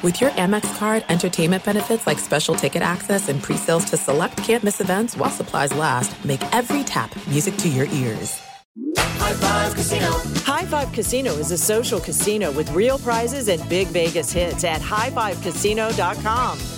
With your Amex card, entertainment benefits like special ticket access and pre-sales to select campus events while supplies last, make every tap music to your ears. High Five Casino. High Five Casino is a social casino with real prizes and big Vegas hits at highfivecasino.com.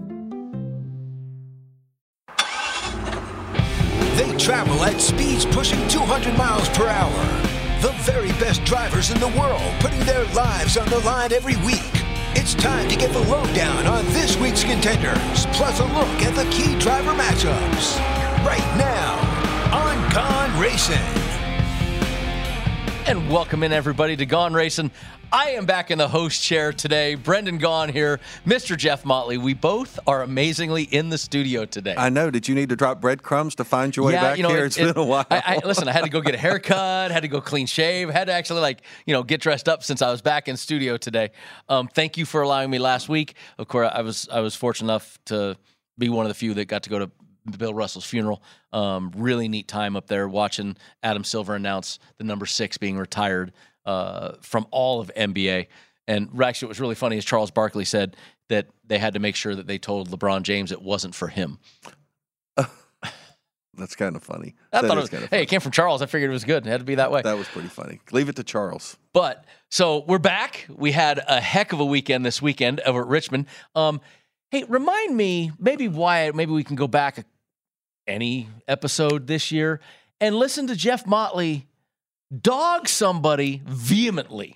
They travel at speeds pushing 200 miles per hour. The very best drivers in the world putting their lives on the line every week. It's time to get the lowdown on this week's contenders, plus a look at the key driver matchups. Right now on Gone Racing. And welcome in everybody to Gone Racing. I am back in the host chair today. Brendan Gaughan here, Mr. Jeff Motley. We both are amazingly in the studio today. I know. Did you need to drop breadcrumbs to find your way back you know, here? it- It's been a while. I, I, listen, I had to go get a haircut, had to go clean shave, had to actually like you know get dressed up since I was back in studio today. Um, thank you for allowing me last week. Of course, I was I was fortunate enough to be one of the few that got to go to Bill Russell's funeral. Um, really neat time up there watching Adam Silver announce the number six being retired uh, from all of NBA. And actually, what was really funny is Charles Barkley said that they had to make sure that they told LeBron James it wasn't for him. That's kind of funny. I That thought it was, kind of hey, it came from Charles. I figured it was good. It had to be that way. That was pretty funny. Leave it to Charles. But so we're back. We had a heck of a weekend this weekend over at Richmond. Um, hey, remind me maybe why maybe we can go back a- any episode this year and listen to Jeff Motley dog somebody vehemently.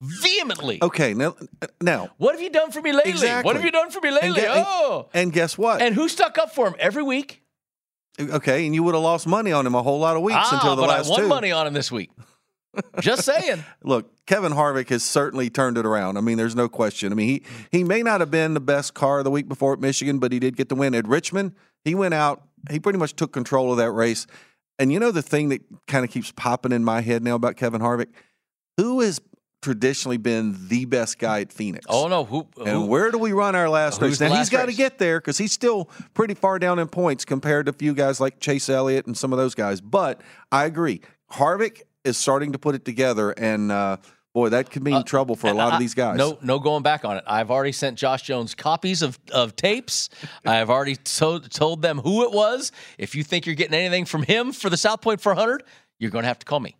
Vehemently. Okay, now, now, What have you done for me lately? Exactly. What have you done for me lately? and- oh. and guess what? And who stuck up for him every week? okay, and you would have lost money on him a whole lot of weeks ah, until the but last I won two. money on him this week. Just saying. Look, Kevin Harvick has certainly turned it around. I mean, there's no question. I mean, he he may not have been the best car the week before at Michigan, but he did get the win at Richmond. He went out. He pretty much took control of that race. And you know the thing that kind of keeps popping in my head now about Kevin Harvick, who has traditionally been the best guy at Phoenix? Oh no, who, who And where do we run our last race? Now last he's got to get there because he's still pretty far down in points compared to a few guys like Chase Elliott and some of those guys. But I agree, Harvick is starting to put it together, and uh, boy, that could mean trouble for a lot I- of these guys. No, no going back on it. I've already sent Josh Jones copies of, of tapes. I've already told, told them who it was. If you think you're getting anything from him for the South Point 400, you're going to have to call me.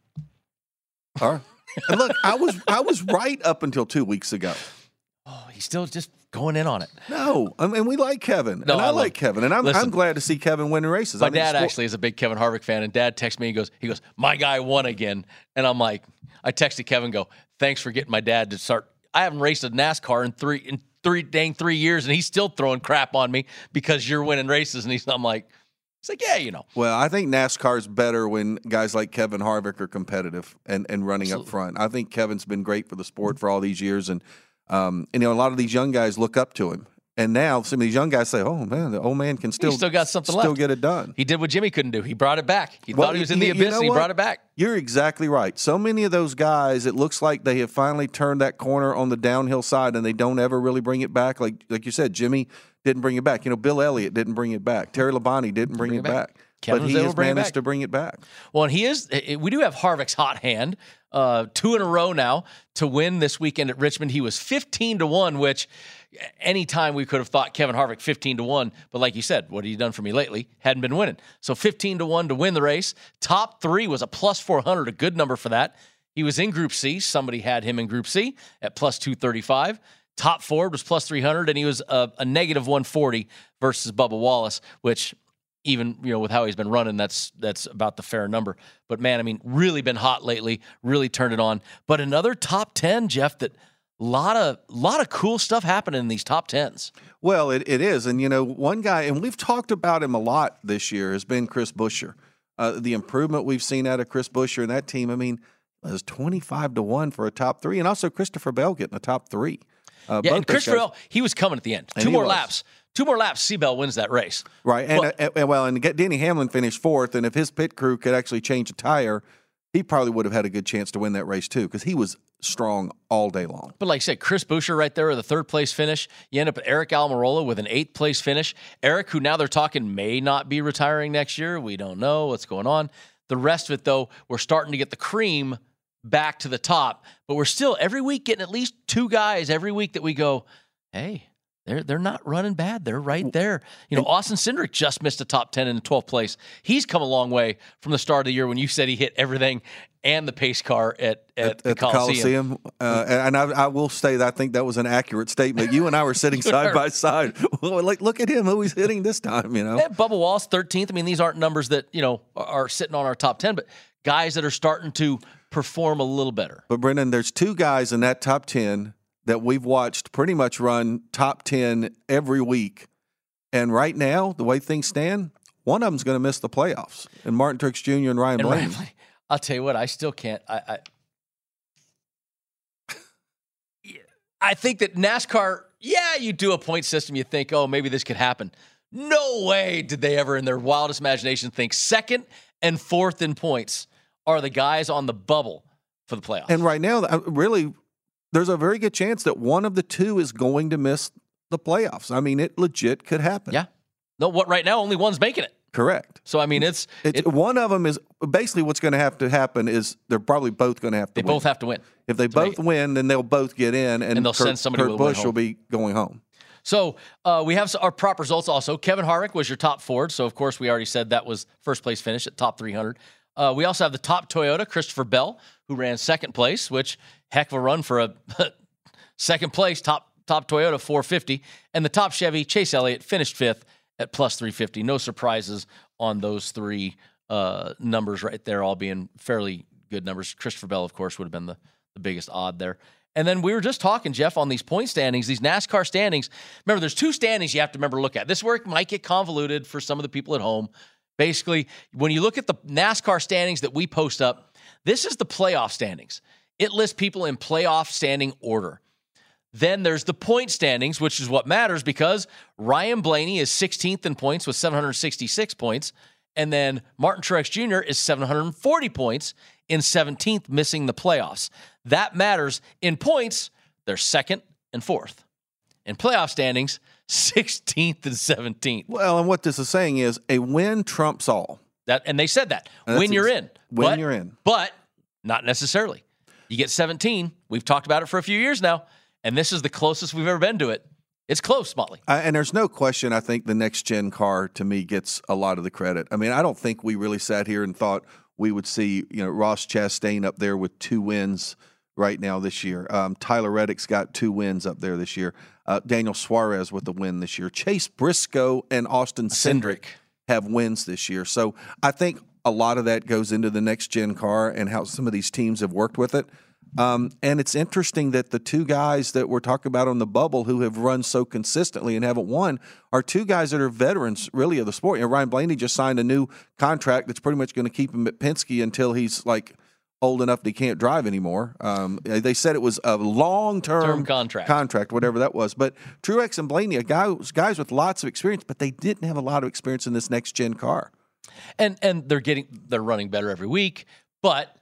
All right. And look, I was I was right up until two weeks ago. Oh, he's still just going in on it. No, I mean we like Kevin, No, and I I, like Kevin, and I'm, Listen. I'm glad to see Kevin winning races. My dad sport- actually is a big Kevin Harvick fan, and Dad texts me. He goes, he goes, my guy won again, and I'm like, I texted Kevin, go, thanks for getting my dad to start. I haven't raced a NASCAR in three in three dang three years, and he's still throwing crap on me because you're winning races, and he's I'm like, he's like, yeah, you know. Well, I think NASCAR's better when guys like Kevin Harvick are competitive and, and running up front. I think Kevin's been great for the sport for all these years, and um, and, you know a lot of these young guys look up to him. And now some of these young guys say, "Oh man, the old man can still still got something still left." get it done." He did what Jimmy couldn't do. He brought it back. He Well, thought he was in the you- you abyss, know and he what? brought it back. You're exactly right. So many of those guys, it looks like they have finally turned that corner on the downhill side, and they don't ever really bring it back. Like like you said, Jimmy didn't bring it back. You know, Bill Elliott didn't bring it back. Terry Labonte didn't bring, bring it back. back. Kevin but he has to bring it managed to bring it back. Well, and he is. eh, We do have Harvick's hot hand, uh, two in a row now to win this weekend at Richmond. He was fifteen to one, which anytime we could have thought Kevin Harvick fifteen to one. But like you said, what have you done for me lately? Hadn't been winning. So fifteen to one to win the race. Top three was a plus four hundred, a good number for that. He was in Group C. Somebody had him in Group C at plus two thirty five. Top Ford was plus 300, and he was a, a negative 140 versus Bubba Wallace, which even you know with how he's been running, that's that's about the fair number. But man, I mean, really been hot lately. Really turned it on. But another top ten, Jeff. That a lot of lot of cool stuff happening in these top tens. Well, it, it is. And, you know, one guy, and we've talked about him a lot this year, has been Chris Buescher. Uh, the improvement we've seen out of Chris Buescher and that team, I mean, it was 25 to 1 for a top three. And also Christopher Bell getting a top three. Uh, Yeah, and Christopher Bell, he was coming at the end. Two more was. laps. Two more laps. C. Bell wins that race. Right. And, Well- uh, and well, and get Denny Hamlin finished fourth. And if his pit crew could actually change a tire, he probably would have had a good chance to win that race too, because he was strong all day long. But like I said, Chris Buescher right there with a third place finish. You end up with Eric Almirola with an eighth place finish. Eric, who now they're talking may not be retiring next year. We don't know what's going on. The rest of it, though, we're starting to get the cream back to the top. But we're still every week getting at least two guys every week that we go, hey, they're they're not running bad. They're right there. You know, Austin Cindric just missed a top ten in the 12th place. He's come a long way from the start of the year when you said he hit everything and the pace car at at, the, Coliseum. Uh, and I, I will say that I think that was an accurate statement. You and I were sitting side by side. Well, like, look at him, who he's hitting this time. You know, And Bubba Wallace, 13th. I mean, these aren't numbers that, you know, are, sitting on our top 10, but guys that are starting to perform a little better. But Brendan, there's two guys in that top ten that we've watched pretty much run top ten every week, and right now, the way things stand, one of them's going to miss the playoffs, and Martin Truex Jr. and Ryan And Blaney. Ryan I'll tell you what, I still can't. I, I, I think that NASCAR, yeah, you do a point system, you think, oh, maybe this could happen. No way did they ever, in their wildest imagination, think second and fourth in points are the guys on the bubble for the playoffs. And right now, uh, really, there's a very good chance that one of the two is going to miss the playoffs. I mean, it legit could happen. yeah. No, what right now, only one's making it. correct. So, I mean, it's, It's, it- one of them is basically what's going to have to happen is they're probably both going to have to. they win. both have to win. If they both win, then they'll both get in, and, And they'll Kurt, send somebody Kurt with a win Busch will be going home. So uh, we have our prop results also. Kevin Harvick was your top Ford. So, of course, we already said that was first place finish at top 300. Uh, we also have the top Toyota, Christopher Bell, who ran second place, which heck of a run for a second place, top top Toyota 450. And the top Chevy, Chase Elliott, finished fifth at plus 350. No surprises on those three uh, numbers right there, all being fairly good numbers. Christopher Bell, of course, would have been the, the biggest odd there. And then we were just talking, Jeff, on these point standings, these NASCAR standings. Remember, there's two standings you have to remember to look at. This it might get convoluted for some of the people at home. Basically, when you look at the NASCAR standings that we post up, this is the playoff standings. It lists people in playoff standing order. Then there's the point standings, which is what matters because Ryan Blaney is 16th in points with 766 points. And then Martin Truex Jr. is 740 points in 17th, missing the playoffs. That matters. In points, they're second and fourth. In playoff standings, 16th and 17th. Well, and what this is saying is a win trumps all. That and they said that. And When you're in. when But- you're in. But not necessarily. You get 17. We've talked about it for a few years now, and this is the closest we've ever been to it. It's close, Motley. I, and there's no question. I think the next gen car to me gets a lot of the credit. I mean, I don't think we really sat here and thought we would see you know Ross Chastain up there with two wins right now this year. Um, Tyler Reddick's got two wins up there this year. Uh, Daniel Suarez with a win this year. Chase Briscoe and Austin Cindric have wins this year. So I think a lot of that goes into the next gen car and how some of these teams have worked with it. Um, and it's interesting that the two guys that we're talking about on the bubble who have run so consistently and haven't won are two guys that are veterans, really, of the sport. You know, Ryan Blaney just signed a new contract that's pretty much going to keep him at Penske until he's like old enough that he can't drive anymore. Um, they said it was a long term Term contract. contract, whatever that was. But Truex and Blaney are guys, guys with lots of experience, but they didn't have a lot of experience in this next gen car. And and they're getting they're running better every week, but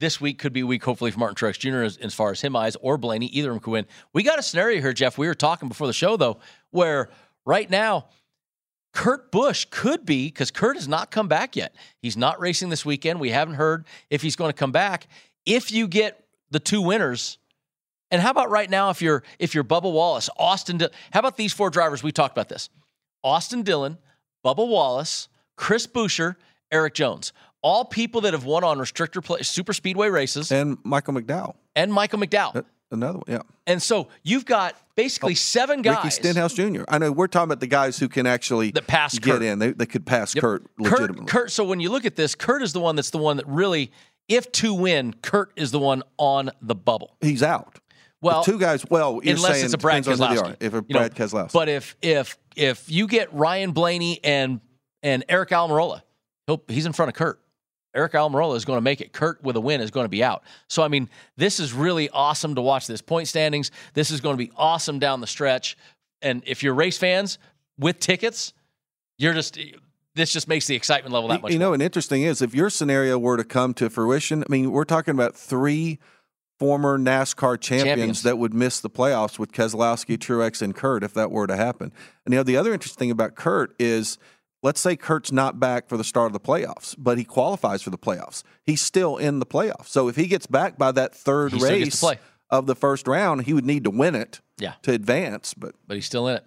this week could be a week, hopefully, for Martin Truex Jr. as, as far as him eyes or Blaney. Either of them could win. We got a scenario here, Jeff. We were talking before the show, though, where right now, Kurt Busch could be, because Kurt has not come back yet. He's not racing this weekend. We haven't heard if he's going to come back. If you get the two winners, and how about right now if you're if you're Bubba Wallace, Austin, how about these four drivers? We talked about this: Austin Dillon, Bubba Wallace, Chris Buescher, Erik Jones. All people that have won on restrictor plate, super speedway races, And Michael McDowell. and Michael McDowell. Another one. Yeah. And so you've got basically oh, seven guys. Oh, Ricky Stenhouse Jr. I know we're talking about the guys who can actually That pass get Kurt. in. They, they could pass Yep. Kurt legitimately. Kurt, Kurt. So when you look at this, Kurt is the one that's the one that really, if two win, Kurt is the one on the bubble. He's out. Well, If two guys. Well, unless it's a Brad depends on who they Keselowski. If a you know, Brad Keselowski. But if if if you get Ryan Blaney and and Eric Almirola, he'll, he's in front of Kurt. Eric Almirola is going to make it. Kurt with a win is going to be out. So I mean, this is really awesome to watch this point standings. This is going to be awesome down the stretch. And if you're race fans with tickets, you're just this just makes the excitement level that much. You know, more. and interesting is if your scenario were to come to fruition, I mean, we're talking about three former NASCAR champions, Champions. that would miss the playoffs with Keselowski, Truex, and Kurt if that were to happen. And you know, the other interesting thing about Kurt is, let's say Kurt's not back for the start of the playoffs, but he qualifies for the playoffs. He's still in the playoffs. So if he gets back by that third He still gets to race of the first round, he would need to win it Yeah. to advance. But but he's still in it.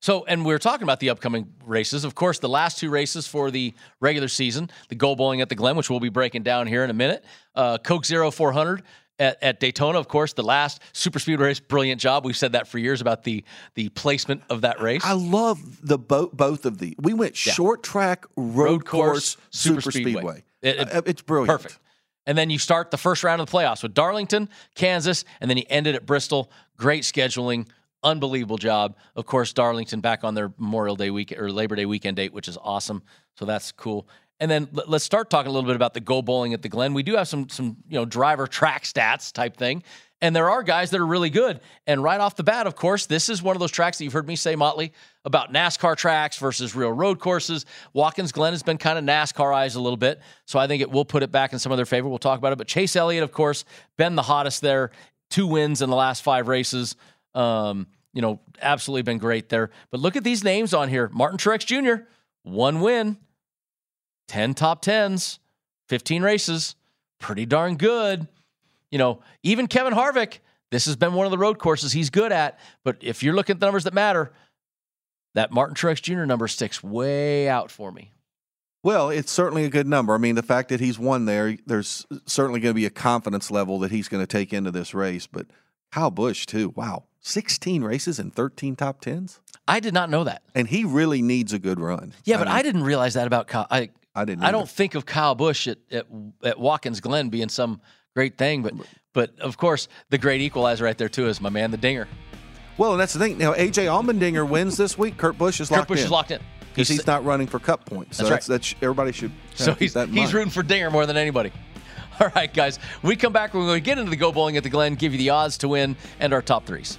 So, and we are talking about the upcoming races. Of course, the last two races for the regular season, the Go Bowling at the Glen, which we'll be breaking down here in a minute. Uh, Coke Zero 400 at, at Daytona, of course, the last super speed race. Brilliant job. We've said that for years about the the placement of that race. I love the both both of these. We went short track, road, course, super, speedway. It- it- Uh, it's brilliant. Perfect. And then you start the first round of the playoffs with Darlington, Kansas, and then you ended at Bristol. Great scheduling, unbelievable job. Of course, Darlington back on their Memorial Day week or Labor Day weekend date, which is awesome. So that's cool. And then let- let's start talking a little bit about the Go Bowling at the Glen. We do have some some you know driver track stats type thing, and there are guys that are really good. And right off the bat, of course, this is one of those tracks that you've heard me say, Motley, about NASCAR tracks versus real road courses. Watkins Glen has been kind of NASCArized a little bit, so I think it will put it back in some of their favor. We'll talk about it. But Chase Elliott, of course, been the hottest there. Two wins in the last five races. Um, you know, absolutely been great there. But look at these names on here: Martin Truex Jr. one win, ten top tens, fifteen races, pretty darn good. You know, even Kevin Harvick. This has been one of the road courses he's good at. But if you're looking at the numbers that matter, that Martin Truex Jr. number sticks way out for me. Well, it's certainly a good number. I mean, the fact that he's won there, there's certainly going to be a confidence level that he's going to take into this race. But Kyle Busch too. Wow, 16 races and 13 top tens, I did not know that. and he really needs a good run. Yeah, but mean, I didn't realize that about Kyle. I I didn't. I either. don't think of Kyle Busch at, at at Watkins Glen being some great thing, but but of course the great equalizer right there too is my man the Dinger. Well, and that's the thing. Now, AJ Allmendinger wins this week. Kurt Busch is locked in. Kurt locked Busch in is locked in. because he's not running for Cup points. So That's that's, that's everybody should. So he's, he's rooting for Dinger more than anybody. All right, guys. We come back, when we're going to get into the Go Bowling at the Glen, give you the odds to win and our top threes.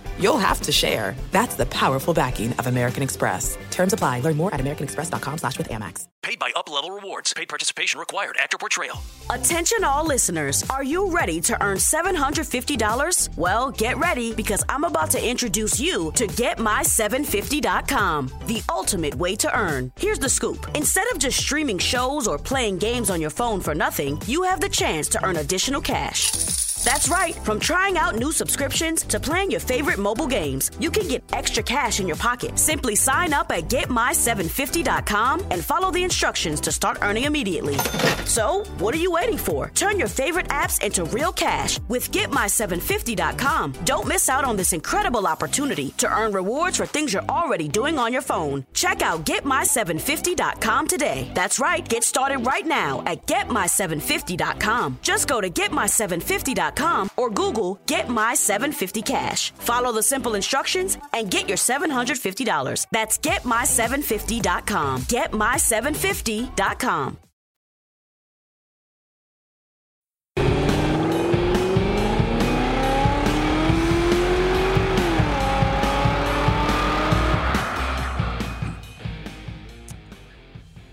you'll have to share. That's the powerful backing of American Express. Terms apply. Learn more at americanexpress.com slash with Amex. Paid by Up Level Rewards. Paid participation required. Actor Portrayal. Attention all listeners. Are you ready to earn $750? Well, get ready because I'm about to introduce you to GetMy750.com, the ultimate way to earn. Here's the scoop. Instead of just streaming shows or playing games on your phone for nothing, you have the chance to earn additional cash. That's right. From trying out new subscriptions to playing your favorite mobile games, you can get extra cash in your pocket. Simply sign up at getmy750.com and follow the instructions to start earning immediately. So, what are you waiting for? Turn your favorite apps into real cash with getmy750.com. Don't miss out on this incredible opportunity to earn rewards for things you're already doing on your phone. Check out getmy750.com today. That's right. Get started right now at getmy750.com. Just go to getmy750.com or Google Get My 750 Cash. Follow the simple instructions and get your $750. That's getmy750.com. Getmy750.com.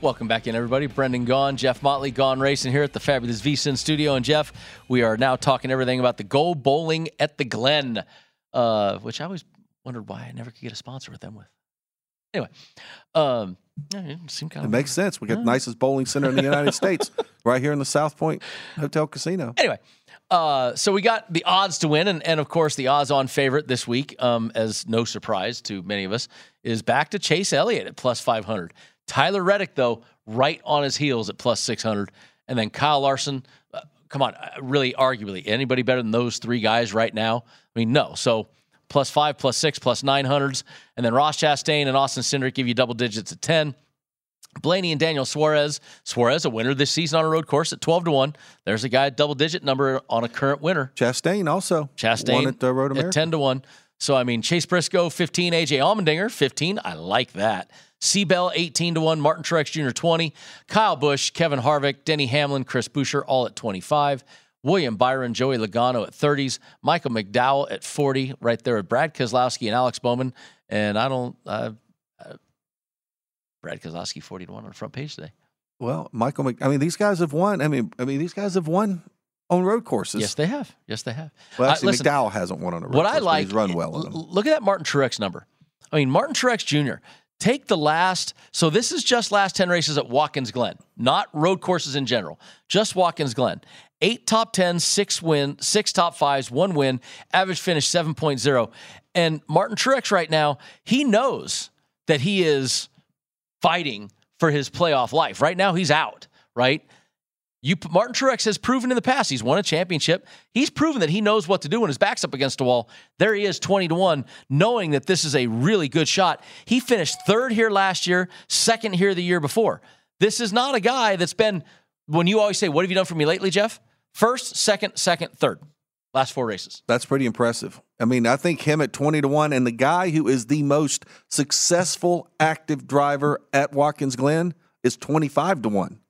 Welcome back in, everybody. Brendan Gaughan, Jeff Motley, Gone Racing here at the fabulous VSIN studio. And Jeff, we are now talking everything about the Go Bowling at the Glen, uh, which I always wondered why I never could get a sponsor with them with. Anyway, um, it seemed kind It of makes sense. We got the nicest bowling center in the United States, right here in the South Point Hotel Casino. Anyway, uh, so we got the odds to win, and, and of course, the odds on favorite this week, um, as no surprise to many of us, is back to Chase Elliott at plus 500. Tyler Reddick, though, right on his heels at plus 600. And then Kyle Larson, uh, come on, uh, really, arguably, anybody better than those three guys right now? I mean, no. So plus five, plus six, plus 900s. And then Ross Chastain and Austin Cindric give you double digits at 10. Blaney and Daniel Suarez. Suarez, a winner this season on a road course at 12 to 1. There's a guy, double digit number on a current winner. Chastain also. Chastain Won at the Road America. at 10 to 1. So, I mean, Chase Briscoe, 15. AJ Allmendinger, 15. I like that. C. Bell, 18 to 1. Martin Truex Jr., 20. Kyle Busch, Kevin Harvick, Denny Hamlin, Chris Buescher, all at 25. William Byron, Joey Logano at 30s. Michael McDowell at 40, right there with Brad Keselowski and Alex Bowman. And I don't, uh, uh, Brad Keselowski, 40 to 1 on the front page today. Well, Michael, Mc, I mean, these guys have won. I mean, I mean, these guys have won on road courses. Yes, they have. Yes, they have. Well, Uh, actually, listen, McDowell hasn't won on a road what course. I but like, he's run well on l- them. look at that Martin Truex number. I mean, Martin Truex Jr. Take the last, so this is just last 10 races at Watkins Glen, not road courses in general, just Watkins Glen. Eight top 10s, six win, six top fives, one win, average finish 7.0. And Martin Truex right now, he knows that he is fighting for his playoff life. Right now, he's out, right? You Martin Truex has proven in the past he's won a championship. He's proven that he knows what to do when his back's up against a wall. There he is, twenty to one, knowing that this is a really good shot. He finished third here last year, second here the year before. This is not a guy that's been. When you always say, "What have you done for me lately, Jeff?" First, second, second, third. Last four races. That's pretty impressive. I mean, I think him at 20 to 1 and the guy who is the most successful active driver at Watkins Glen is 25 to 1.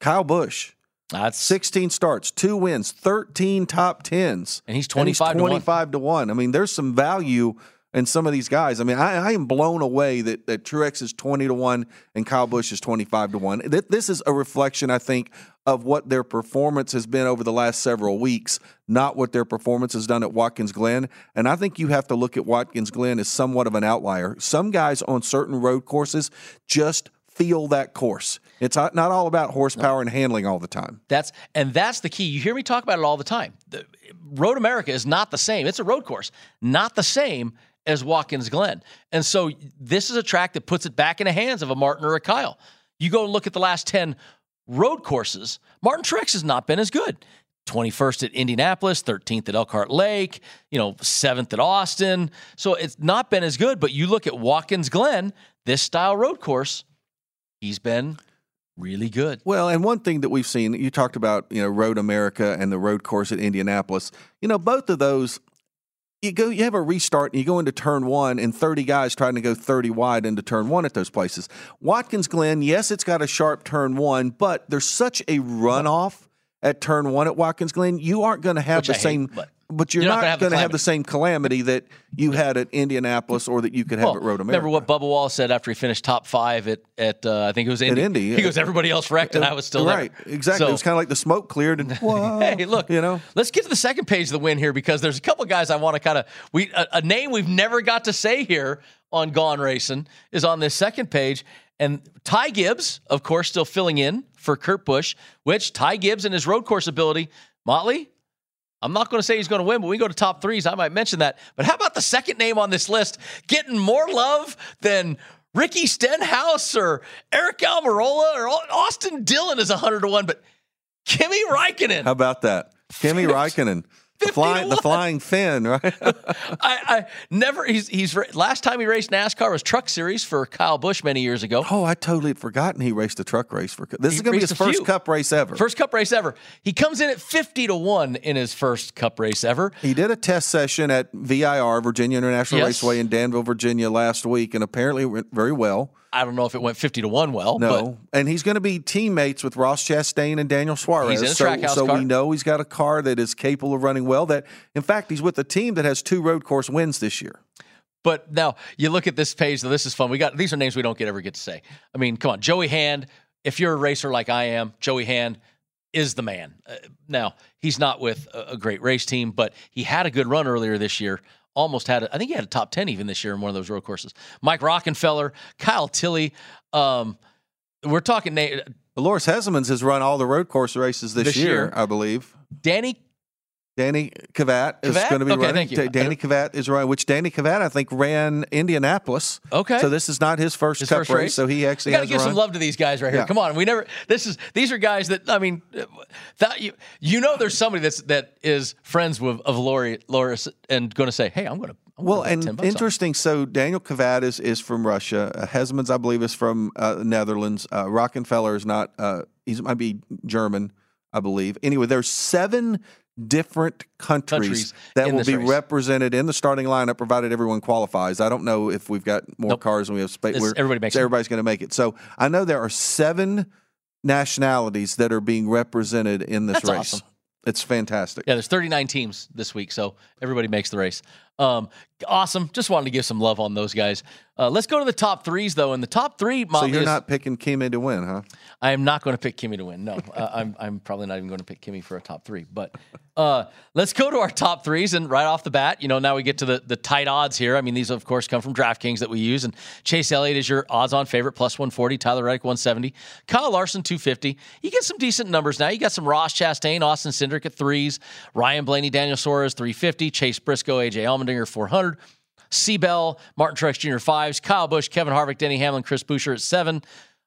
Kyle Busch. That's 16 starts, two wins, 13 top 10s. And he's 25 to 1. 25 to 1. I mean, there's some value in some of these guys. I mean, I, I am blown away that, that Truex is 20 to 1 and Kyle Busch is 25 to 1. This is a reflection, I think, of what their performance has been over the last several weeks, not what their performance has done at Watkins Glen. And I think you have to look at Watkins Glen as somewhat of an outlier. Some guys on certain road courses just feel that course. It's not not all about horsepower and handling all the time. That's and that's the key. You hear me talk about it all the time. The, road America is not the same. It's a road course, not the same as Watkins Glen. And so this is a track that puts it back in the hands of a Martin or a Kyle. You go and look at the last 10 road courses, Martin Truex has not been as good. 21st at Indianapolis, 13th at Elkhart Lake, you know, 7th at Austin. So it's not been as good, but you look at Watkins Glen, this style road course, he's been really good. Well, and one thing that we've seen, you talked about, you know, Road America and the road course at Indianapolis. You know, both of those, you go, you have a restart and you go into turn one, and 30 guys trying to go 30 wide into turn one at those places. Watkins Glen, yes, it's got a sharp turn one, but there's such a runoff at turn one at Watkins Glen. You aren't going to have Which the hate, same. but but you're, you're not not, have the have the same calamity that you had at Indianapolis or that you could have Well, at Road America. Remember what Bubba Wall said after he finished top five at at uh, I think it was Indy. Indy, He goes, everybody else wrecked, and I was still right, there. exactly. So- it was kind of like the smoke cleared, and hey, look, you know. let's get to the second page of the win here because there's a couple guys I want to kind of we a, a name we've never got to say here on Gone Racing is on this second page, and Ty Gibbs, of course, still filling in for Kurt Busch, which Ty Gibbs and his road course ability, Motley. I'm not going to say he's going to win, but we go to top threes. I might mention that. But how about the second name on this list getting more love than Ricky Stenhouse or Eric Almirola or Austin Dillon is 100 to 1, but Kimi Raikkonen. How about that? Kimi Raikkonen. The flying, the flying Finn, right? I, I never. He's he's last time he raced NASCAR was Truck Series for Kyle Busch many years ago. Oh, I totally had forgotten he raced a truck race for. This he is going to be his first few. Cup race ever. First Cup race ever. He comes in at fifty to one in his first Cup race ever. He did a test session at VIR Virginia International yes. Raceway in Danville, Virginia last week, and apparently went very well. I don't know if it went 50 to 1 well. No. and he's going to be teammates with Ross Chastain and Daniel Suarez. He's in a so, so car. we know he's got a car that is capable of running well. That, in fact, he's with a team that has two road course wins this year. But now you look at this page. This is fun. We got these are names we don't get ever get to say. I mean, come on, Joey Hand. If you're a racer like I am, Joey Hand is the man. Uh, now he's not with a, a great race team, but he had a good run earlier this year almost had, a, I think he had a top 10 even this year in one of those road courses. Mike Rockenfeller, Kyle Tilley. Um, we're talking. Loris Hezemans has run all the road course races this, this year, year, I believe. Danny Danny Kvyat is going to be okay, running. Thank you. Danny Kvyat is running, which Danny Kvyat I think ran Indianapolis. Okay, so this is not his first his Cup first race, race. so he actually got to give a some love to these guys right here. Yeah. Come on, we never. This is these are guys that I mean, that you you know, there's somebody that's that is friends with of Lori Loris and going to say, hey, I'm going to. Well, and interesting. So Daniel Kvyat is, is from Russia. Uh, Hezemans, I believe, is from uh, Netherlands. Uh, Rockenfeller is not. Uh, he might be German, I believe. Anyway, there's seven different countries, Countries that will be race. represented in the starting lineup, provided everyone qualifies. I don't know if we've got more Nope. cars than we have space. Everybody makes it. everybody's going to make it. So I know there are seven nationalities that are being represented in this That's race. awesome. It's fantastic. Yeah, there's 39 teams this week, so everybody makes the race. Um, awesome. Just wanted to give some love on those guys. Uh, let's go to the top threes, though. And the top three, So you're is- not picking Kimi to win, huh? I am not going to pick Kimi to win. No, uh, I'm I'm probably not even going to pick Kimi for a top three. But uh, let's go to our top threes, and right off the bat, you know, now we get to the the tight odds here. I mean, these of course come from DraftKings that we use, and Chase Elliott is your odds-on favorite, plus 140. Tyler Reddick 170. Kyle Larson 250. You get some decent numbers now. You got some Ross Chastain, Austin Cindric at threes, Ryan Blaney, Daniel Suarez 350, Chase Briscoe, AJ Allmendinger 400. C. Bell, Martin Truex Jr. fives, Kyle Busch, Kevin Harvick, Denny Hamlin, Chris Buescher at seven,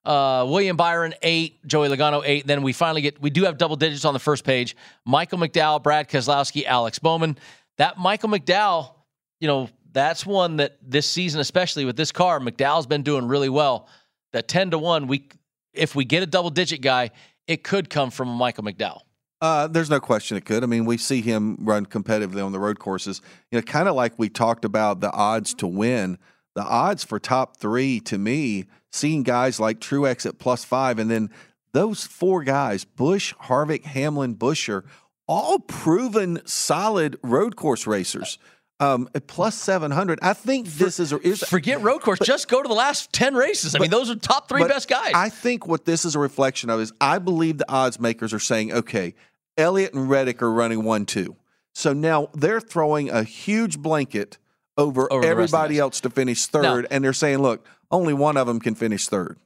uh, William Byron eight, Joey Logano eight. Then we finally get we do have double digits on the first page. Michael McDowell, Brad Keselowski, Alex Bowman. That Michael McDowell, you know, that's one that this season, especially with this car, McDowell's been doing really well. That ten to one, we if we get a double digit guy, it could come from Michael McDowell. Uh, there's no question it could. I mean, we see him run competitively on the road courses. You know, kind of like we talked about the odds to win. The odds for top three, to me, seeing guys like Truex at plus five, and then those four guys, Busch, Harvick, Hamlin, Buescher, all proven solid road course racers. Um, at plus 700. I think this is a. Forget road course. just go to the last 10 races. I mean, those are top three best guys. I think what this is a reflection of is I believe the odds makers are saying, okay, Elliott and Reddick are running one two. So now they're throwing a huge blanket over, Over the rest of the everybody else to finish third, and they're saying, look, only one of them can finish third.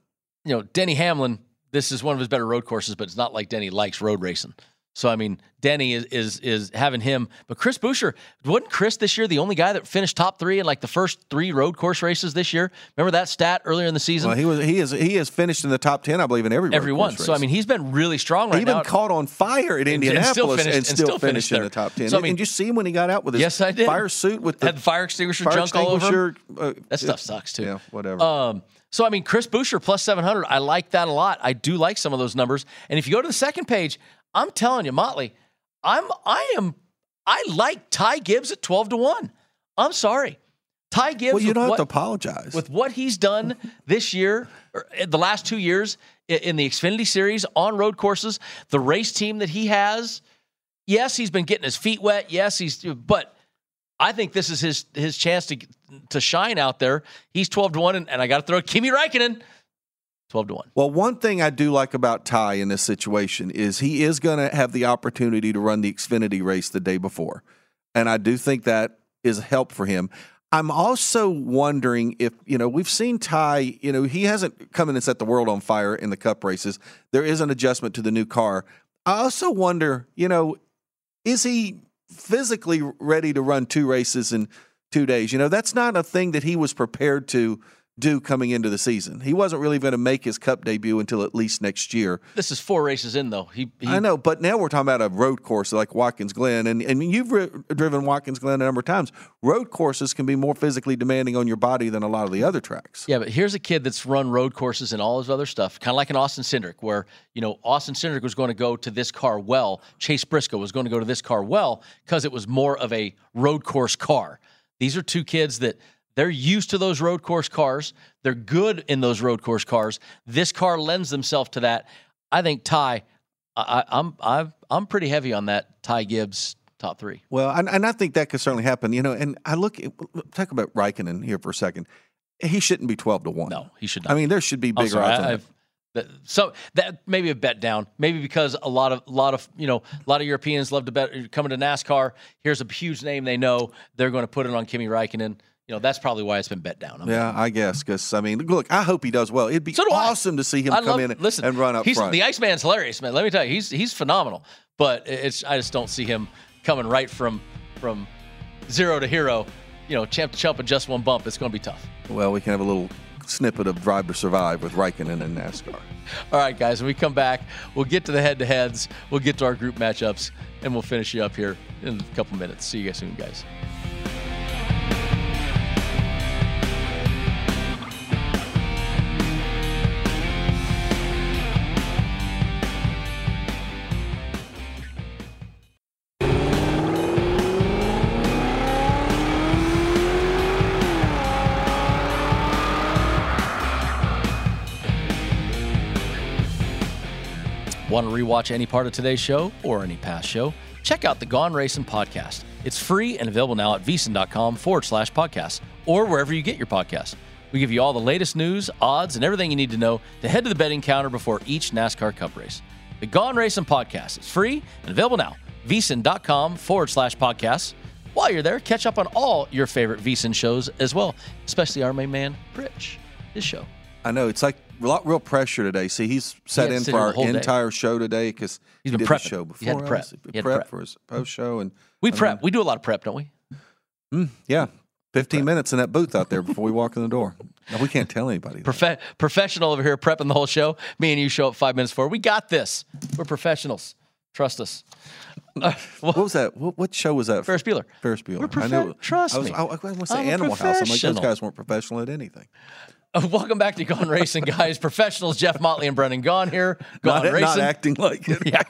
you know, Denny Hamlin, this is one of his better road courses, but it's not like Denny likes road racing. So I mean, Denny is is is having him, but Chris Buescher wasn't Chris this year the only guy that finished top three in like the first three road course races this year. Remember that stat earlier in the season? Well, he was he is he has finished in the top ten, I believe, in every Every one. So I mean, he's been really strong right he even now. caught on fire at And- Indianapolis and still, finished finished in the top ten. So, I mean- and you see him when he got out with his Yes, I did. fire suit with the had fire extinguisher fire junk all over him. uh, That stuff sucks too. Yeah, whatever. Um, so I mean, Chris Buescher plus seven hundred. I like that a lot. I do like some of those numbers. And if you go to the second page, I'm telling you, Motley, I'm I am I like Ty Gibbs at twelve to one. I'm sorry, Ty Gibbs. well, you don't have to apologize. with what he's done this year, er, or the last two years in the Xfinity Series on road courses, the race team that he has. Yes, he's been getting his feet wet. Yes, he's but I think this is his his chance to to shine out there. He's twelve to one, and, and I got to throw Kimi Räikkönen twelve to one. Well, one thing I do like about Ty in this situation is he is going to have the opportunity to run the Xfinity race the day before. And I do think that is a help for him. I'm also wondering if, you know, we've seen Ty, you know, he hasn't come in and set the world on fire in the cup races. There is an adjustment to the new car. I also wonder, you know, is he physically ready to run two races in two days. You know, that's not a thing that he was prepared to do coming into the season. He wasn't really going to make his Cup debut until at least next year. This is four races in, though. He, he I know, but now we're talking about a road course like Watkins Glen, and and you've ri- driven Watkins Glen a number of times. Road courses can be more physically demanding on your body than a lot of the other tracks. Yeah, but here's a kid that's run road courses and all his other stuff, kind of like an Austin Cindric, where you know Austin Cindric was going to go to this car well, Chase Briscoe was going to go to this car well because it was more of a road course car. These are two kids that they're used to those road course cars. They're good in those road course cars. This car lends themselves to that. I think Ty, I, I'm I'm I'm pretty heavy on that Ty Gibbs top three. Well, and, and I think that could certainly happen. You know, and I look at, talk about Raikkonen here for a second. He shouldn't be twelve to one. No, he should not. I mean, there should be bigger sorry, odds. on I- that- so that maybe a bet down, maybe because a lot of a lot of you know a lot of Europeans love to bet coming to NASCAR. Here's a huge name they know they're going to put it on Kimi Räikkönen. You know that's probably why it's been bet down. I'm- Yeah, I guess because I mean, look, I hope he does well. It'd be So do I. awesome to see him I come love- in and, listen, and run up he's, front. The Iceman's hilarious, man. Let me tell you, he's he's phenomenal. But it's I just don't see him coming right from from zero to hero. You know, champ to chump in just one bump. It's going to be tough. well, we can have a little snippet of Drive to Survive with Raikkonen and NASCAR. All right, guys, when we come back, we'll get to the head to heads, we'll get to our group matchups, and we'll finish you up here in a couple minutes. See you guys soon, guys. Want to rewatch any part of today's show or any past show? Check out the Gone Racing podcast. It's free and available now at vsin.com forward slash podcast or wherever you get your podcast. We give you all the latest news, odds, and everything you need to know to head to the betting counter before each NASCAR Cup race. The Gone Racing podcast is free and available now. vsin.com forward slash podcasts. While you're there, catch up on all your favorite VSIN shows as well, especially our main man, Rich, his show. I know it's like lot real pressure today. See, he's set to in for our whole day. entire show today because he's been did the prepping. show He before. had to prep. us. He had to prep prep. for his post show, and We I prep. mean, we do a lot of prep, don't we? mm, yeah, fifteen minutes in that booth out there before we walk in the door. No, we can't tell anybody. Profe- professional over here prepping the whole show. Me and you show up five minutes before. We got this. We're professionals. Trust us. Uh, What was that? What, what show was that? Ferris Bueller. Ferris Bueller. We're profe- I knew. it- trust I was, me. I, I was say I'm Animal House. I'm like, those guys weren't professional at anything. Welcome back to Gone Racing, guys. Professionals Jeff Motley and Brendan Gaughan here. Gone Not, Racing. not acting like it. yeah.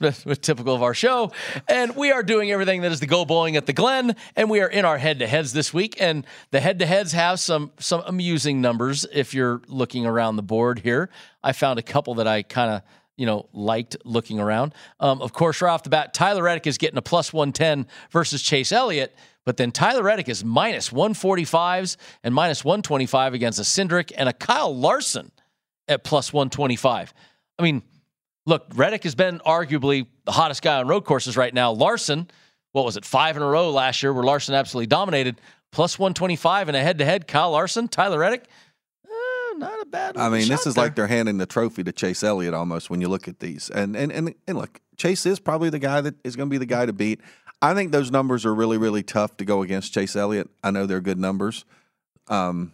That's typical of our show. And we are doing everything that is the go bowling at the Glen. And we are in our head to heads this week. And the head to heads have some some amusing numbers if you're looking around the board here. I found a couple that I kind of you know, liked looking around. Um, of course, right off the bat, Tyler Reddick is getting a plus 110 versus Chase Elliott, but then Tyler Reddick is minus 145s and minus 125 against a Cindric and a Kyle Larson at plus 125. I mean, look, Reddick has been arguably the hottest guy on road courses right now. Larson, what was it, five in a row last year where Larson absolutely dominated, plus 125 in a head to head. Kyle Larson, Tyler Reddick, not a bad I mean, this is there. like they're handing the trophy to Chase Elliott almost when you look at these. And and and, and look, Chase is probably the guy that is going to be the guy to beat. I think those numbers are really really tough to go against Chase Elliott. I know they're good numbers. Um,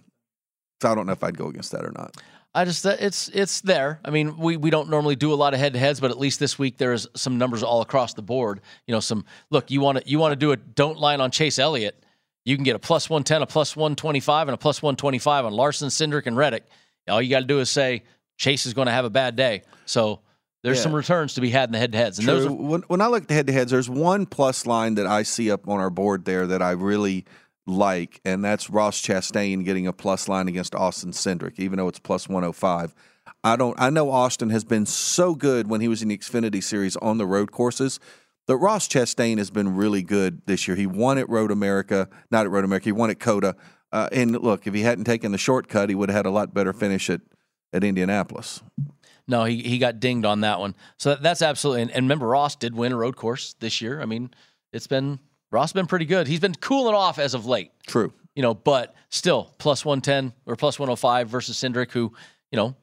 so I don't know if I'd go against that or not. I just it's it's there. I mean, we we don't normally do a lot of head to heads, but at least this week there's some numbers all across the board. You know, some look you want to you want to do a don't line on Chase Elliott. You can get a plus one ten, a plus one twenty five, and a plus one twenty five on Larson, Cindric, and Reddick. All you got to do is say Chase is going to have a bad day. So there's Yeah. some returns to be had in the head to heads, and True. those are when, when I look at the head to heads, there's one plus line that I see up on our board there that I really like, and that's Ross Chastain getting a plus line against Austin Cindric, even though it's plus 105. I don't. I know Austin has been so good when he was in the Xfinity Series on the road courses. But Ross Chastain has been really good this year. He won at Road America, not at Road America. He won at COTA. Uh, and look, if he hadn't taken the shortcut, he would have had a lot better finish at at Indianapolis. No, he, he got dinged on that one. So that, that's absolutely. And, and remember, Ross did win a road course this year. I mean, it's been Ross been pretty good. He's been cooling off as of late. True. You know, but still plus one ten or plus one hundred five versus Cindric, who you know,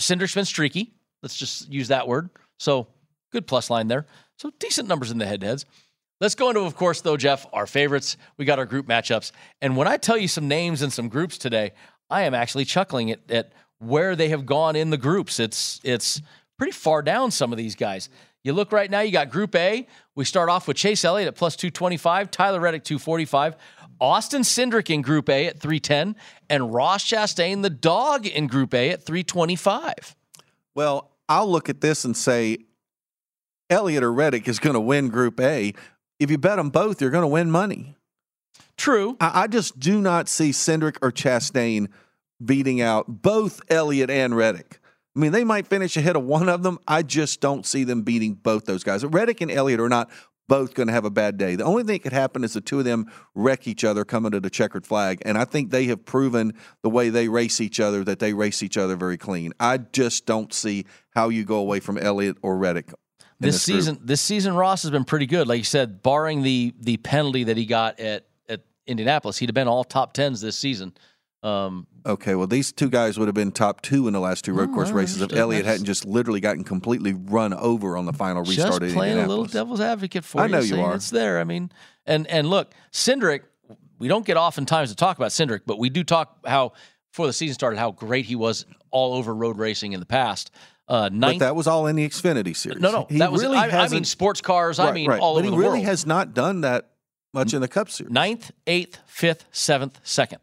Cindric's been streaky. Let's just use that word. So good plus line there. So decent numbers in the head heads. Let's go into, of course, though, Jeff, our favorites. We got our group matchups. And when I tell you some names and some groups today, I am actually chuckling at, at where they have gone in the groups. It's it's pretty far down, some of these guys. You look right now, you got Group A. We start off with Chase Elliott at plus 225, Tyler Reddick 245, Austin Cindric in Group A at 310, and Ross Chastain, the dog, in Group A at 325. Well, I'll look at this and say Elliott or Reddick is going to win Group A. If you bet them both, you're going to win money. True. I, I just do not see Cindric or Chastain beating out both Elliott and Reddick. I mean, they might finish ahead of one of them. I just don't see them beating both those guys. Reddick and Elliott are not both going to have a bad day. The only thing that could happen is the two of them wreck each other coming to the checkered flag. And I think they have proven the way they race each other that they race each other very clean. I just don't see how you go away from Elliott or Reddick. This, this group. season, this season, Ross has been pretty good. Like you said, barring the the penalty that he got at at Indianapolis, he'd have been all top tens this season. Um, Okay, well, these two guys would have been top two in the last two road Oh, course races if. Elliott hadn't just literally gotten completely run over on the final restart just at playing a little devil's advocate for I you. know you are. It's there. I mean, and and look, Cindric. We don't get oftentimes to talk about Cindric, but we do talk how before the season started how great he was all over road racing in the past. Uh, But that was all in the Xfinity series. no, no, He that was. really I, I mean, sports cars. I mean, right. all but over he the really world. has not done that much in the Cup Series. Ninth, eighth, fifth, seventh, second,